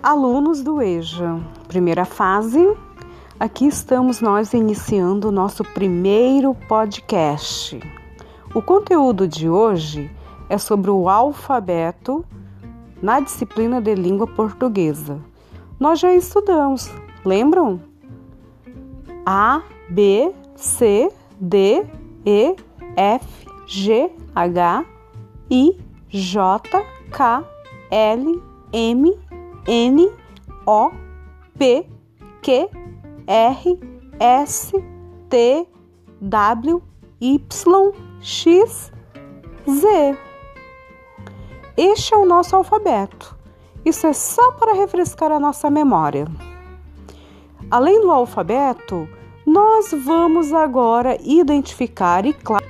Alunos do EJA, primeira fase. Aqui estamos nós iniciando o nosso primeiro podcast. O conteúdo de hoje é sobre o alfabeto na disciplina de língua portuguesa. Nós já estudamos, lembram? A, B, C, D, E, F, G, H, I, J, K, L, M, N O P Q R S T W Y X Z. Este é o nosso alfabeto. Isso é só para refrescar a nossa memória. Além do alfabeto, nós vamos agora identificar e classificar